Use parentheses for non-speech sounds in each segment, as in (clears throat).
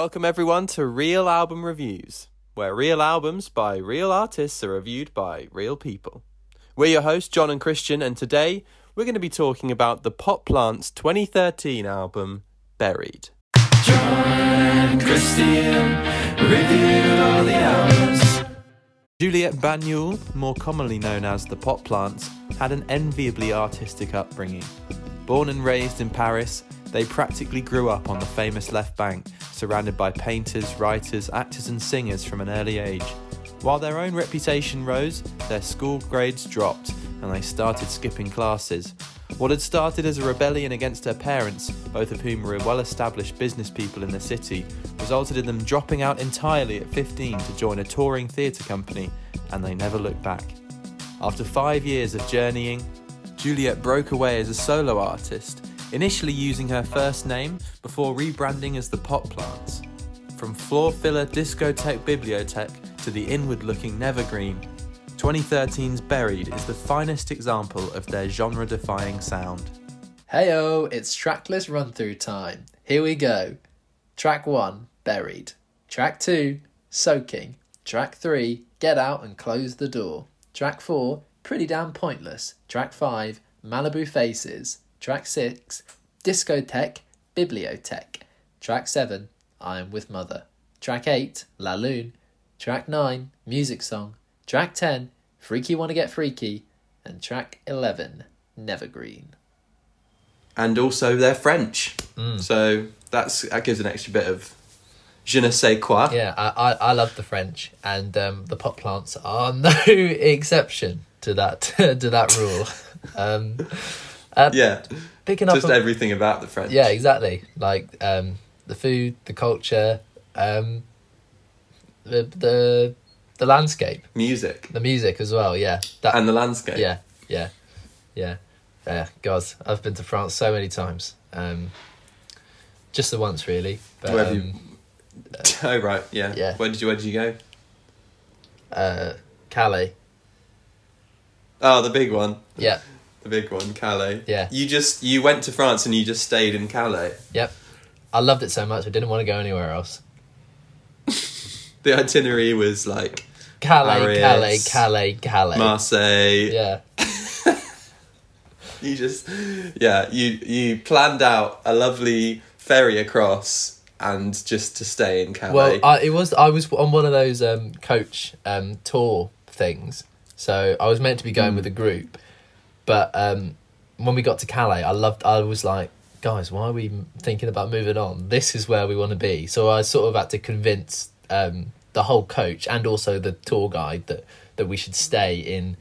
Welcome everyone to Real Album Reviews, where real albums by real artists are reviewed by real people. We're your hosts, John and Christian, and today we're going to be talking about the Pot Plants 2013 album, Buried. John Christian reviewed all the albums. Juliette Banyul, more commonly known as the Pot Plants, had an enviably artistic upbringing. Born and raised in Paris, they practically grew up on the famous left bank, surrounded by painters, writers, actors, and singers from an early age. While their own reputation rose, their school grades dropped, and they started skipping classes. What had started as a rebellion against her parents, both of whom were well established business people in the city, resulted in them dropping out entirely at 15 to join a touring theatre company, and they never looked back. After five years of journeying, Juliette broke away as a solo artist, initially using her first name before rebranding as the Pot Plants. From floor filler discotheque bibliothèque to the inward looking Nevergreen, 2013's Buried is the finest example of their genre defying sound. Heyo, it's tracklist run through time. Here we go. Track 1, Buried. Track 2, Soaking. Track 3, Get Out and Close the Door. Track 4, Pretty Damn Pointless. Track 5, Malibu Faces. Track 6, Discotheque, Bibliothèque. Track 7, I Am With Mother. Track 8, La Lune. Track 9, Music Song. Track 10, Freaky Wanna Get Freaky. And track 11, Nevergreen. And also they're French, so that's that gives an extra bit of je ne sais quoi. Yeah, I, I, I love the French, and um, the pot plants are (laughs) no exception to that (laughs) to that rule. um, uh, Yeah, picking up, just on- everything about the French. yeah, exactly. Like um, the food, the culture, um, the the the landscape, music the music as well. Yeah, that and the landscape. yeah, yeah, yeah, yeah. God, I've been to France so many times. Um, just the once, really. But, Where have you- um, (laughs) oh right, yeah. Yeah. Where did you Where did you go? uh, Calais. Oh, the big one, Yeah, the big one, Calais. Yeah. You just you went to France and you just stayed in Calais. Yep. I loved it so much. I didn't want to go anywhere else. (laughs) The itinerary was like Calais, Paris, Calais, Calais, Calais. Marseille. Yeah. (laughs) You just yeah you you planned out a lovely ferry across and just to stay in Calais. Well, I, it was I was on one of those um, coach um, tour things, so I was meant to be going with a group, but um, when we got to Calais, I loved. I was like, guys, why are we thinking about moving on? This is where we want to be. So I sort of had to convince um, the whole coach and also the tour guide that that we should stay in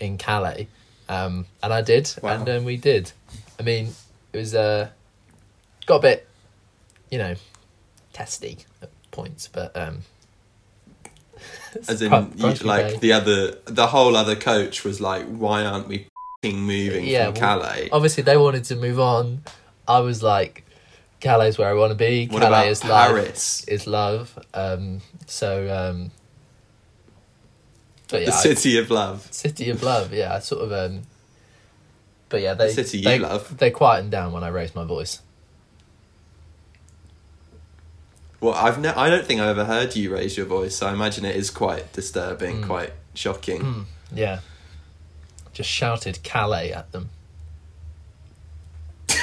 in Calais, um, and I did, Wow. and then we did. I mean, it was uh, got a bit, you know, testy at points, but um, (laughs) As in, you, like day. the other, the whole other coach was like, "Why aren't we moving Yeah, from well, Calais?" obviously they wanted to move on. I was like, Calais is where I want to be. What Calais is love. Paris, Is love. Um, so, um, but yeah, the I- city of love? city of love. Yeah, I sort of. Um, but yeah, they city you love. They quietened down when I raised my voice. Well, I've ne- I don't think I've ever heard you raise your voice, so I imagine it is quite disturbing, Hmm. quite shocking. Yeah, just shouted Calais at them. (laughs)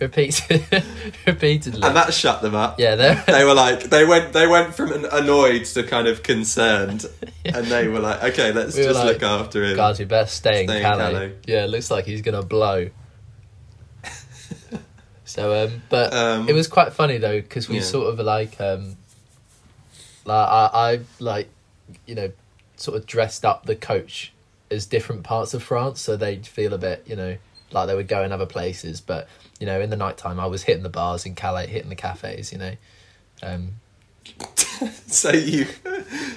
Repeat, (laughs) repeatedly. And that shut them up. yeah, they're (laughs) They were like, they went, they went from an annoyed to kind of concerned, and they were like, "Okay, let's We just like, look after him." Guys, we better stay in Stay in Calais. Calais. Yeah, it looks like he's gonna blow. so, um, but Um, it was quite funny though because we yeah. sort of like, um, like I, I like, you know, sort of dressed up the coach as different parts of France, so they'd feel a bit, you know, like they would go in other places. But you know, in the nighttime, I was hitting the bars in Calais, hitting the cafes. You know, um, (laughs) So you,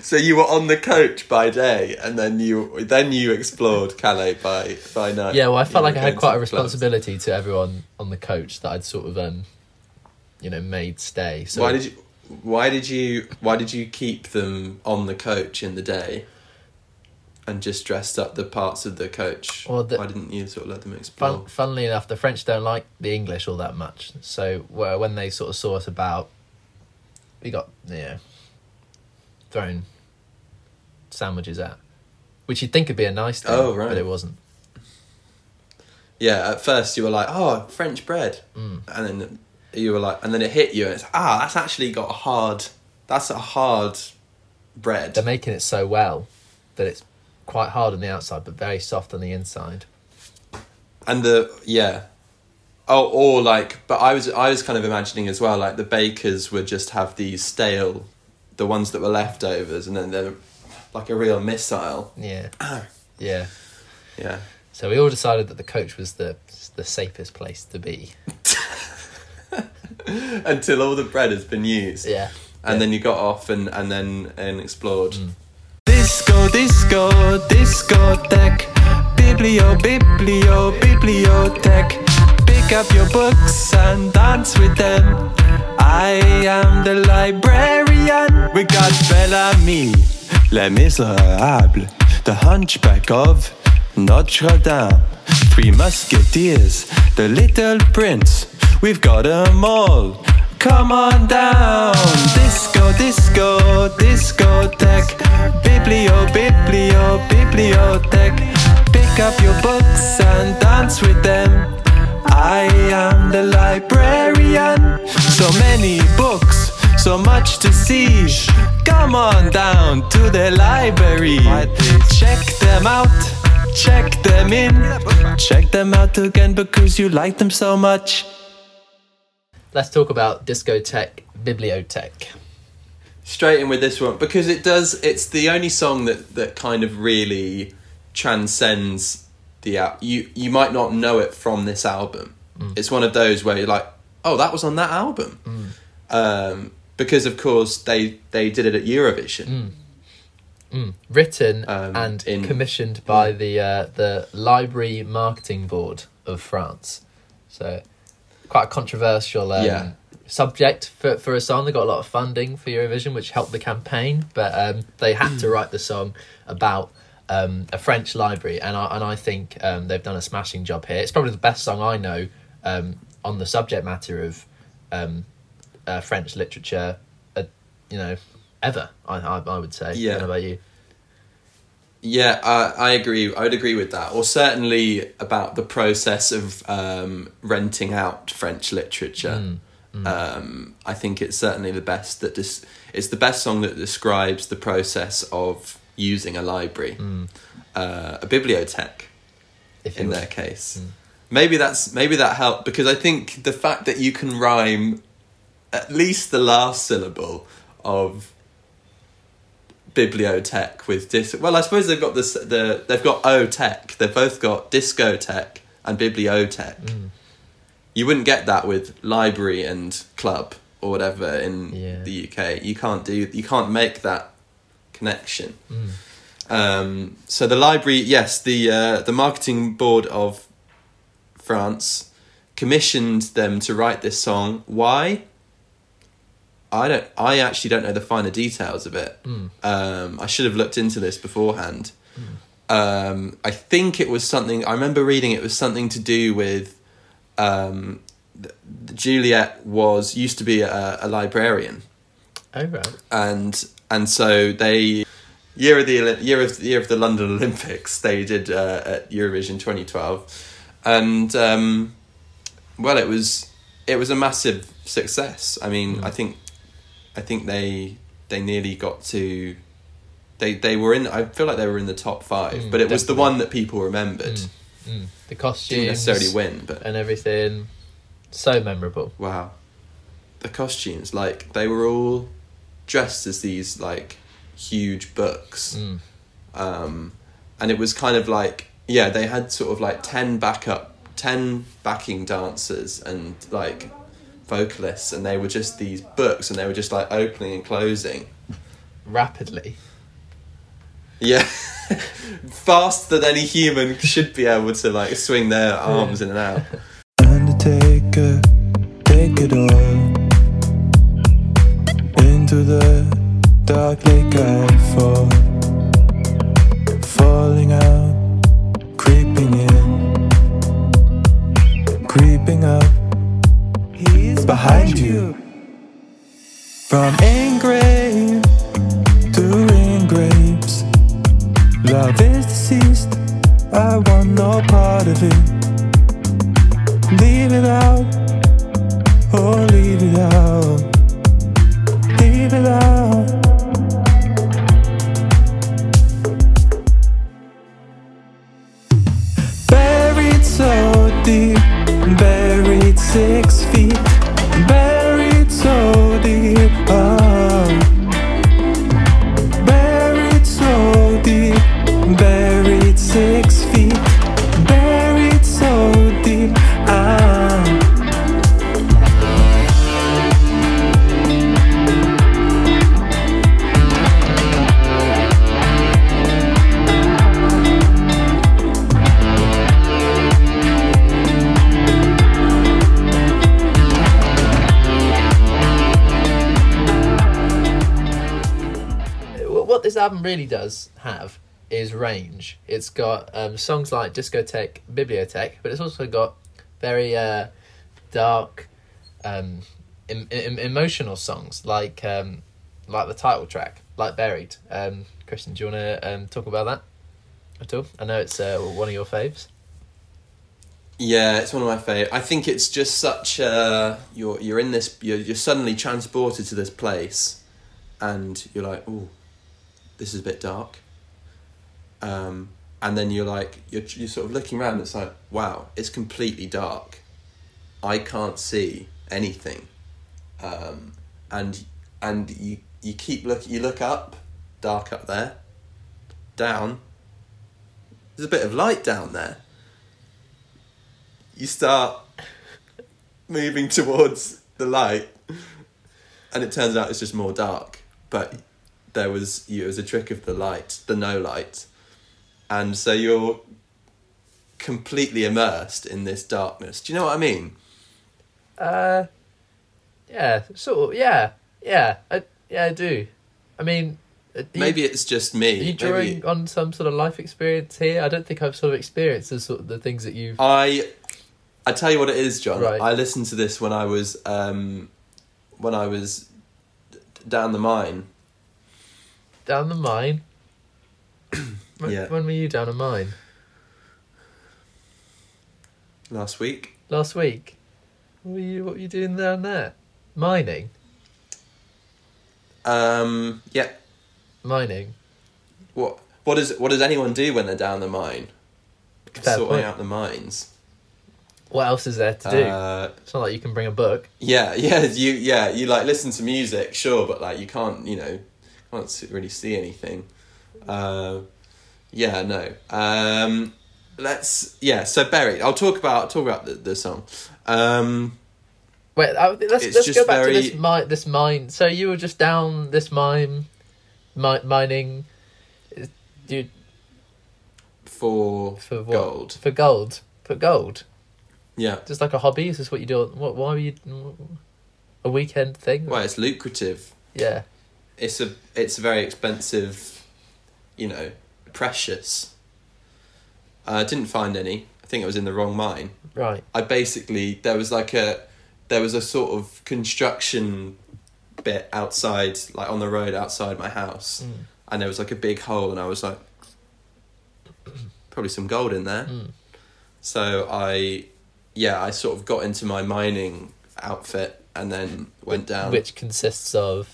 so you were on the coach by day, and then you then you explored Calais by by night. Yeah, well, I felt You like I had quite a the clubs. responsibility to everyone on the coach that I'd sort of, um, you know, made stay. So Why did you? Why did you? Why did you keep them on the coach in the day? And just dressed up the parts of the coach. Or the- Why didn't you sort of let them explore? Fun, funnily enough, the French don't like the English all that much. So where when they sort of saw us about, we got you know thrown sandwiches at, which you'd think would be a nice thing, Oh, right. but it wasn't. Yeah, at first you were like, "Oh, French bread," Mm. and then you were like, and then it hit you, and it's ah, that's actually got a hard. That's a hard bread. They're making it so well that it's quite hard on the outside, but very soft on the inside. and the yeah. Oh or like but i was i was kind of imagining as well like the bakers would just have these stale the ones that were leftovers and then they're like a real missile. (clears throat) Yeah, yeah. yeah. So we all decided that the coach was the the safest place to be. (laughs) until all the bread has been used. Yeah, and Yeah. then you got off and and then and explored mm. Disco, disco, discotheque. Biblio, biblio, bibliothèque. Pick up your books and dance with them. I am the librarian. We got Bel-Ami, Les Miserables, The Hunchback of Notre Dame, Three Musketeers, The Little Prince. We've got 'em all. Come on down, disco, disco, discotheque. Biblio, biblio, bibliothèque. Pick up your books and dance with them. I am the librarian. So many books, so much to see. Come on down to the library. Check them out, check them in. Check them out again because you like them so much. Let's talk about discotheque, bibliothèque. straight in with this one because it does it's the only song that that kind of really transcends the al- you you might not know it from this album. It's one of those where you're like oh that was on that album. Um because of course they they did it at eurovision. Written Um, and in- commissioned by the uh, the Library Marketing Board of France. So quite a controversial um, Yeah. subject for, for a song. They got a lot of funding for Eurovision, which helped the campaign. But um, they had to write the song about um, a French library, and I and I think um, they've done a smashing job here. It's probably the best song I know um, on the subject matter of um, uh, French literature. Uh, you know, ever. I I, I would say. Yeah. I don't know about you. Yeah, I, I agree. I would agree with that, or certainly about the process of um, renting out French literature. Um, I think it's certainly the best that dis- it's the best song that describes the process of using a library, uh, a bibliothèque If in their case. Maybe that's maybe that helped because I think the fact that you can rhyme at least the last syllable of bibliothèque with dis. Well, I suppose they've got this. The they've got o tech. They've both got discotheque and bibliothèque. Mm. You wouldn't get that with library and club or whatever in Yeah. the UK. You can't do. You can't make that connection. Mm. Um, so the library, yes, the uh, the marketing board of France commissioned them to write this song. Why? I don't. I actually don't know the finer details of it. Um, I should have looked into this beforehand. Um, I think it was something. I remember reading it was something to do with. Um, th- Juliette was used to be a, a librarian Oh right. and and so they year of the year of year of the London (laughs) Olympics they did uh, at Eurovision 2012 and um, well it was it was a massive success I mean I think I think they they nearly got to they they were in I feel like they were in the top 5 but it was the one that people remembered. The didn't costumes necessarily win but and everything, so memorable. wow. The costumes like they were all dressed as these like huge books. Mm. um and it was kind of like yeah they had sort of like 10 backup 10 backing dancers and like vocalists and they were just these books and they were just like opening and closing. Rapidly. yeah. (laughs) Faster than any human should be able to like swing their arms in and out. Undertaker, take it all. Into the dark lake I fall. Behind you. From engrave to engraves, love is deceased. I want no part of it. Leave it out, oh, leave it out, really does have is range. It's got um, songs like Discotheque, Bibliothèque, but it's also got very uh, dark, um, em- em- emotional songs like um, like the title track, like Buried. Um, Christian, do you want to um, talk about that at all? I know it's uh, one of your faves. Yeah, it's one of my favorite. I think it's just such a you're you're in this you're you're suddenly transported to this place, and you're like, oh, this is a bit dark. Um, and then you're like you're you're sort of looking around. It's like wow, it's completely dark. I can't see anything, um, and and you you keep look you look up, dark up there. Down. There's a bit of light down there you start (laughs) moving towards the light and it turns out it's just more dark but there was you it was a trick of the light the no light and so you're completely immersed in this darkness do you know what i mean Uh, yeah, sort of. Yeah, yeah, I, yeah, I do. I mean, uh, you- maybe it's just me. Are you drawing maybe on some sort of life experience here? I don't think I've sort of experienced the sort of the things that you've. i i tell you what it is john Right. i listened to this when i was um when i was down the mine down the mine. (clears throat) when, Yeah. when were you down a mine? last week Last week. What were you What were you doing down there? Mining. um yeah Mining. What what does what does anyone do when they're down the mine? Fair Sorting point. out the mines. What else is there to do? Uh, it's not like you can bring a book. yeah, (laughs) yeah, you yeah you like listen to music, sure, but like you can't you know can't s- really see anything. Uh, yeah, no. Um, let's yeah. So Berry, I'll talk about talk about the, the song. Um, Wait, I, let's let's go back very- to this mine. This mine. So you were just down this mine, mi- mining. You for for what? gold. For gold. For gold. Yeah. Just like a hobby. Is this what you do? What? Why were you? A weekend thing. Well, it's lucrative. Yeah. It's a it's a very expensive, you know, precious. I didn't find any. I think it was in the wrong mine. Right. I basically there was like a there was a sort of construction bit outside like on the road outside my house Mm. and there was like a big hole and I was like (clears throat) probably some gold in there. Mm. So I yeah, I sort of got into my mining outfit and then went down Which consists of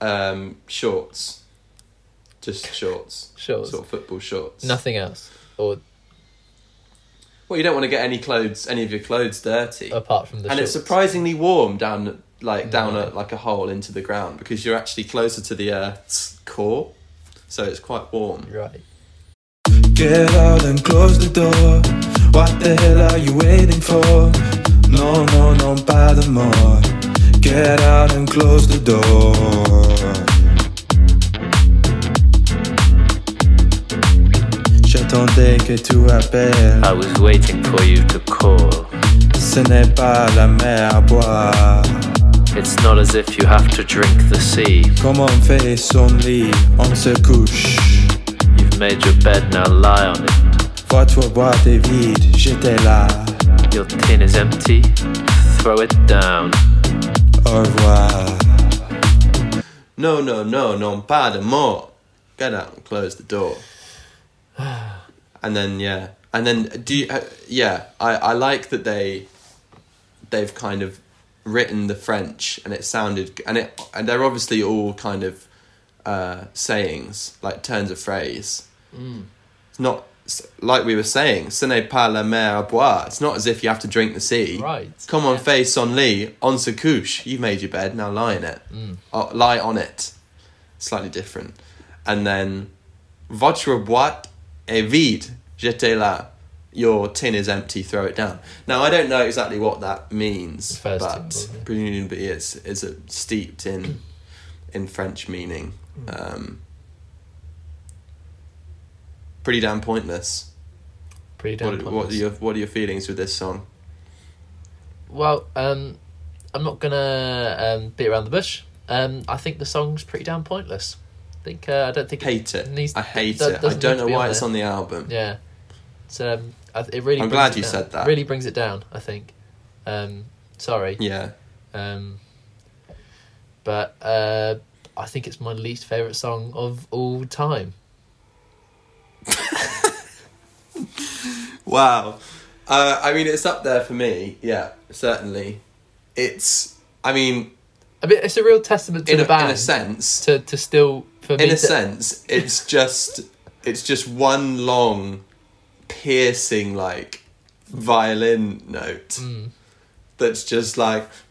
um shorts. Just shorts. shorts. Sort of football shorts. Nothing else, or Well, you don't want to get any clothes any of your clothes dirty. apart from the. and it's surprisingly warm down like down Right. a, like a hole into the ground because you're actually closer to the earth's core so it's quite warm Right. Get out and close the door. What the hell are you waiting for? No, no, no, pas de mort. Get out and close the door. J'attendais que tu appelles. I was waiting for you to call. Ce n'est pas la mer à boire. It's not as if you have to drink the sea. Comme on fait son lit, on se couche. You've made your bed, now lie on it. Votre boîte est vide, j'étais là. Your tin is empty, throw it down. Au revoir. No, no, no, non pas de mort. Get out and close the door. (sighs) and then yeah, and then do you? Uh, yeah, I I like that they they've kind of written the French and it sounded and it and they're obviously all kind of uh, sayings like turns of phrase. It's not s- like we were saying. Ce n'est pas la mer à boire. It's not as if you have to drink the sea. Right. Come on, Yeah. face on lit, on se couche. You've made your bed, now lie in it. Mm. Oh, lie on it. Slightly different. And then, votre boîte est vide, j'étais là. Your tin is empty, throw it down. Now, I don't know exactly what that means, First but presumably it's, it's a steeped in, in French meaning. Mm. Um, pretty damn pointless. Pretty damn What, what, are your, what are your feelings with this song? Well, um, I'm not gonna um, beat around the bush. Um, I think the song's pretty damn pointless. I think uh, I don't think Hate it. needs- I hate it. I don't know why on it's there. on the album. Yeah, it's um, I, it really. I'm glad it you down. said that. Really brings it down. I think. Um, sorry. Yeah. Um, but uh, I think it's my least favorite song of all time. (laughs) Wow. Uh, I mean, it's up there for me. Yeah, certainly. It's. I mean, I mean, it's a real testament to in the a, band in a sense, to to still for me in a to, sense, it's (laughs) just it's just one long, piercing like violin note Mm. that's just like. (laughs)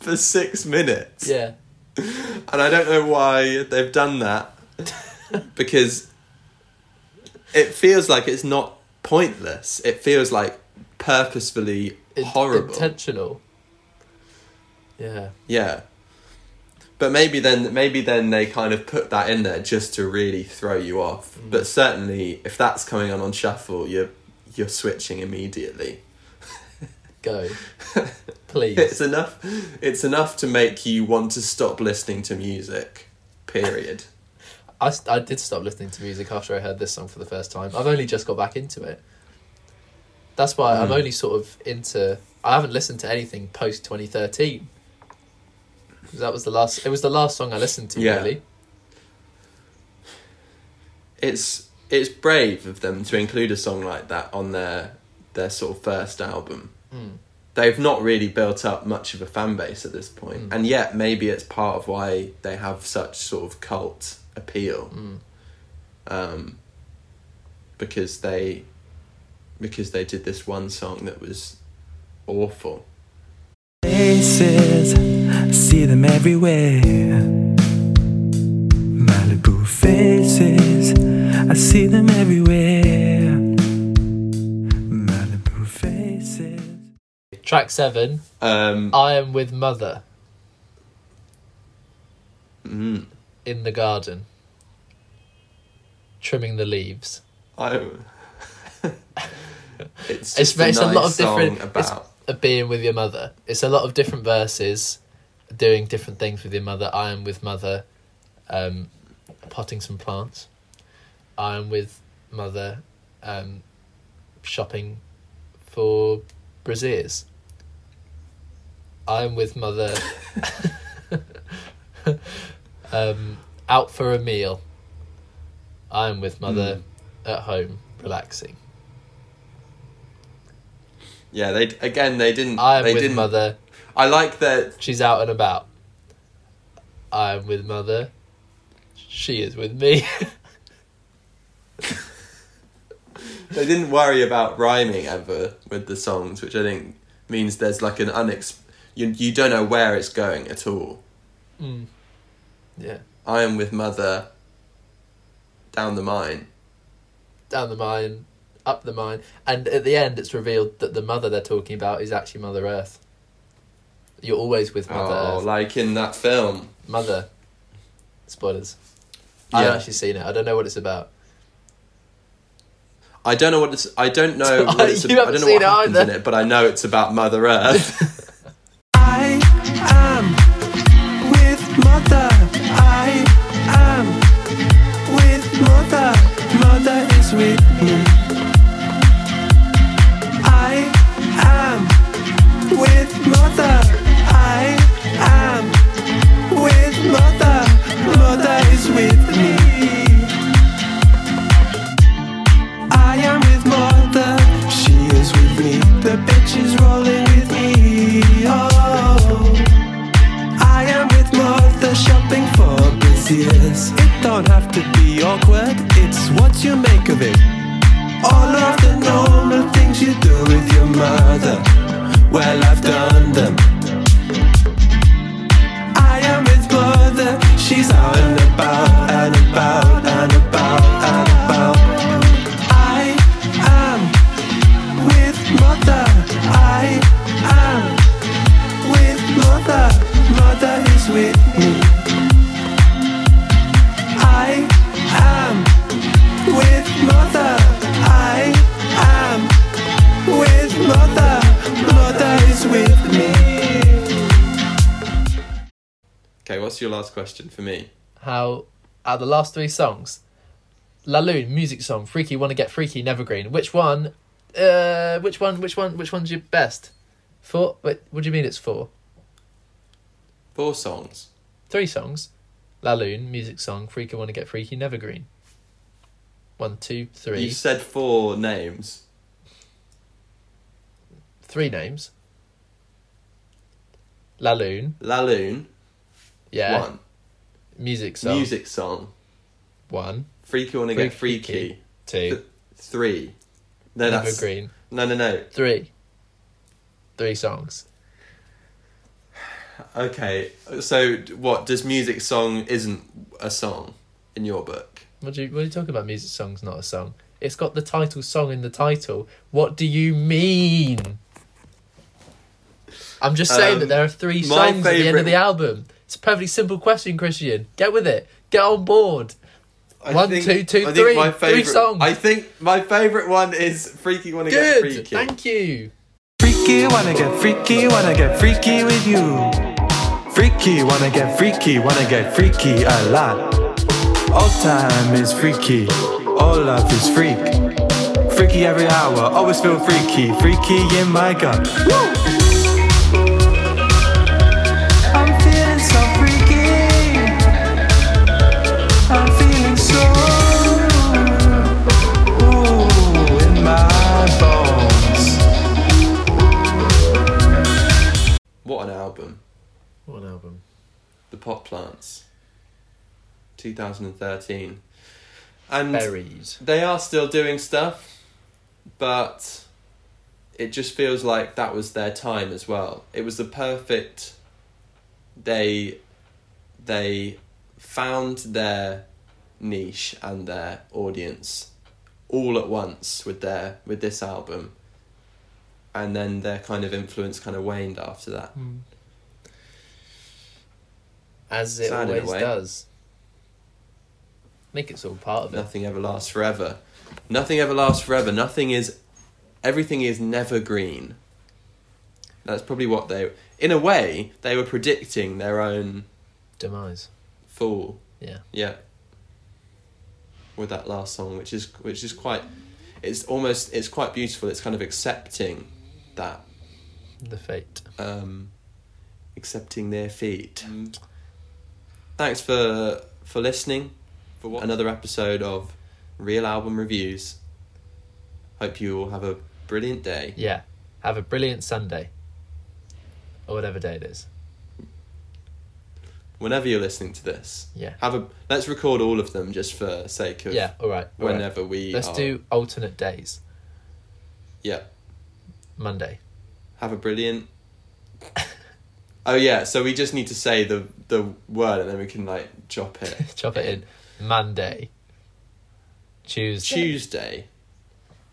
For six minutes. Yeah, (laughs) And I don't know why they've done that (laughs) because it feels like it's not pointless. It feels like purposefully horrible. intentional. Yeah, yeah. But maybe then maybe then they kind of put that in there just to really throw you off. Mm. But certainly if that's coming on on shuffle, you're you're switching immediately. Go, (laughs) please. It's enough it's enough to make you want to stop listening to music. Period. I, I did stop listening to music after I heard this song for the first time. I've only just got back into it. That's why I'm Mm. only sort of into. I haven't listened to anything post 2013. That was the last. It was the last song I listened to. Yeah. Really. it's it's brave of them to include a song like that on their their sort of first album. Mm. They've not really built up much of a fan base at this point, Mm. and yet maybe it's part of why they have such sort of cult appeal. Mm. Um, because they because they did this one song that was awful. Faces, I see them everywhere. Malibu faces, I see them everywhere. Track seven. Um, I am with mother mm, in the garden, trimming the leaves. I. it's (laughs) It's, just it's a, nice lot of different. It's about a being with your mother. It's a lot of different verses, doing different things with your mother. I am with mother, um, potting some plants. I am with mother, um, shopping for braziers. I am with mother, (laughs) um, out for a meal. I am with mother at home, relaxing. yeah. They again they didn't. I am they with didn't. mother. I like that She's out and about. I am with mother. She is with me. (laughs) they didn't worry about rhyming ever with the songs, which I think means there's like an unex. You you don't know where it's going at all. mm. Yeah. I am with mother. Down the mine. Down the mine, up the mine. And at the end, it's revealed that the mother they're talking about is actually Mother Earth. You're always with Mother oh, Earth. like in that film. Mother. Spoilers. I haven't actually seen it. I don't know what it's about. I don't know what it's. I don't know (laughs) what it's. You I haven't don't know seen what it happens either. in it, but I know it's about Mother Earth. (laughs) I am All of the normal things you do with your mother. Well, I've done them. I am with mother, she's out question for me? How out of the last three songs, La Lune music song, Freaky Wanna Get Freaky, Nevergreen. Which one? Uh, which one? Which one? Which one's your best? Four. Wait, what do you mean it's four? Four songs. Three songs. La Lune music song, Freaky Wanna Get Freaky, Nevergreen. One, two, three. You said four names. Three names. La Lune. Laloon, Yeah. one. Music song. Music song. One, Freaky Wanna Get Freaky. Freaky. two. Th- Three. No, that's. Evergreen. No, no, no. Three. Three songs. Okay, so what does music song isn't a song in your book? What do you what are you talking about? Music song's not a song. It's got the title song in the title. What do you mean? I'm just saying Um, that there are three songs at the end of the album. It's a perfectly simple question, Christian. Get with it. Get on board. I One, think- two, two, I think three. my Three favourite- songs. I think my favourite one is Freaky Wanna Get Freaky. Thank you. Freaky, wanna get freaky, wanna get freaky with you. Freaky, wanna get freaky, wanna get freaky a lot. All time is freaky, all love is freak. Freaky every hour, always feel freaky, freaky in my gut. Woo! What album? The Pot Plants. 2013. And Buried. they are still doing stuff, but it just feels like that was their time as well. It was the perfect they they found their niche and their audience all at once with their with this album. And then their kind of influence kind of waned after that. Hmm. As it Sad always does. I think it's all part of it. Nothing ever lasts forever. Nothing ever lasts forever. Nothing is. Everything is never green. That's probably what they. In a way, they were predicting their own Demise. fall. Yeah. Yeah. With that last song, which is which is quite, it's almost it's quite beautiful. It's kind of accepting that, The fate. um, accepting their feet. Thanks for for listening. For what? another episode of Real Album Reviews. Hope you all have a brilliant day. Yeah. Have a brilliant Sunday. Or whatever day it is. Whenever you're listening to this, Yeah. have a let's record all of them just for sake of Yeah, all right. all right. whenever we Let's are- do alternate days. yeah Monday. have a brilliant (laughs) oh yeah so we just need to say the the word and then we can like chop it (laughs) Chop it in. Monday. Tuesday. tuesday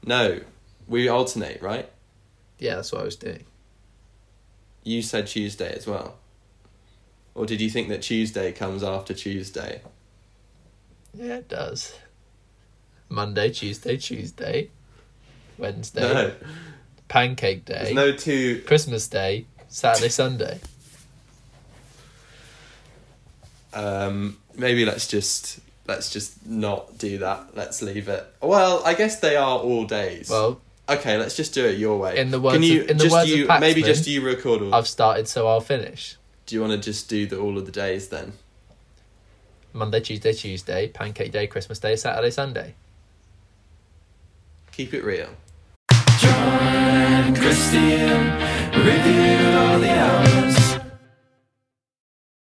no we alternate right Yeah, that's what I was doing. you said tuesday as well or did you think that tuesday comes after tuesday Yeah, it does. Monday, Tuesday, Tuesday, Wednesday, no Pancake Day, there's no two Christmas Day, Saturday, Sunday. Um, maybe let's just let's just not do that. Let's leave it. Well, I guess they are all days. Well, okay, let's just do it your way. In the words Can you of- in the just words of you maybe just you record all? I've started, so I'll finish. Do you want to just do the all of the days then? Monday, Tuesday, Tuesday, Pancake Day, Christmas Day, Saturday, Sunday. Keep it real. John and Christian reviewed all the albums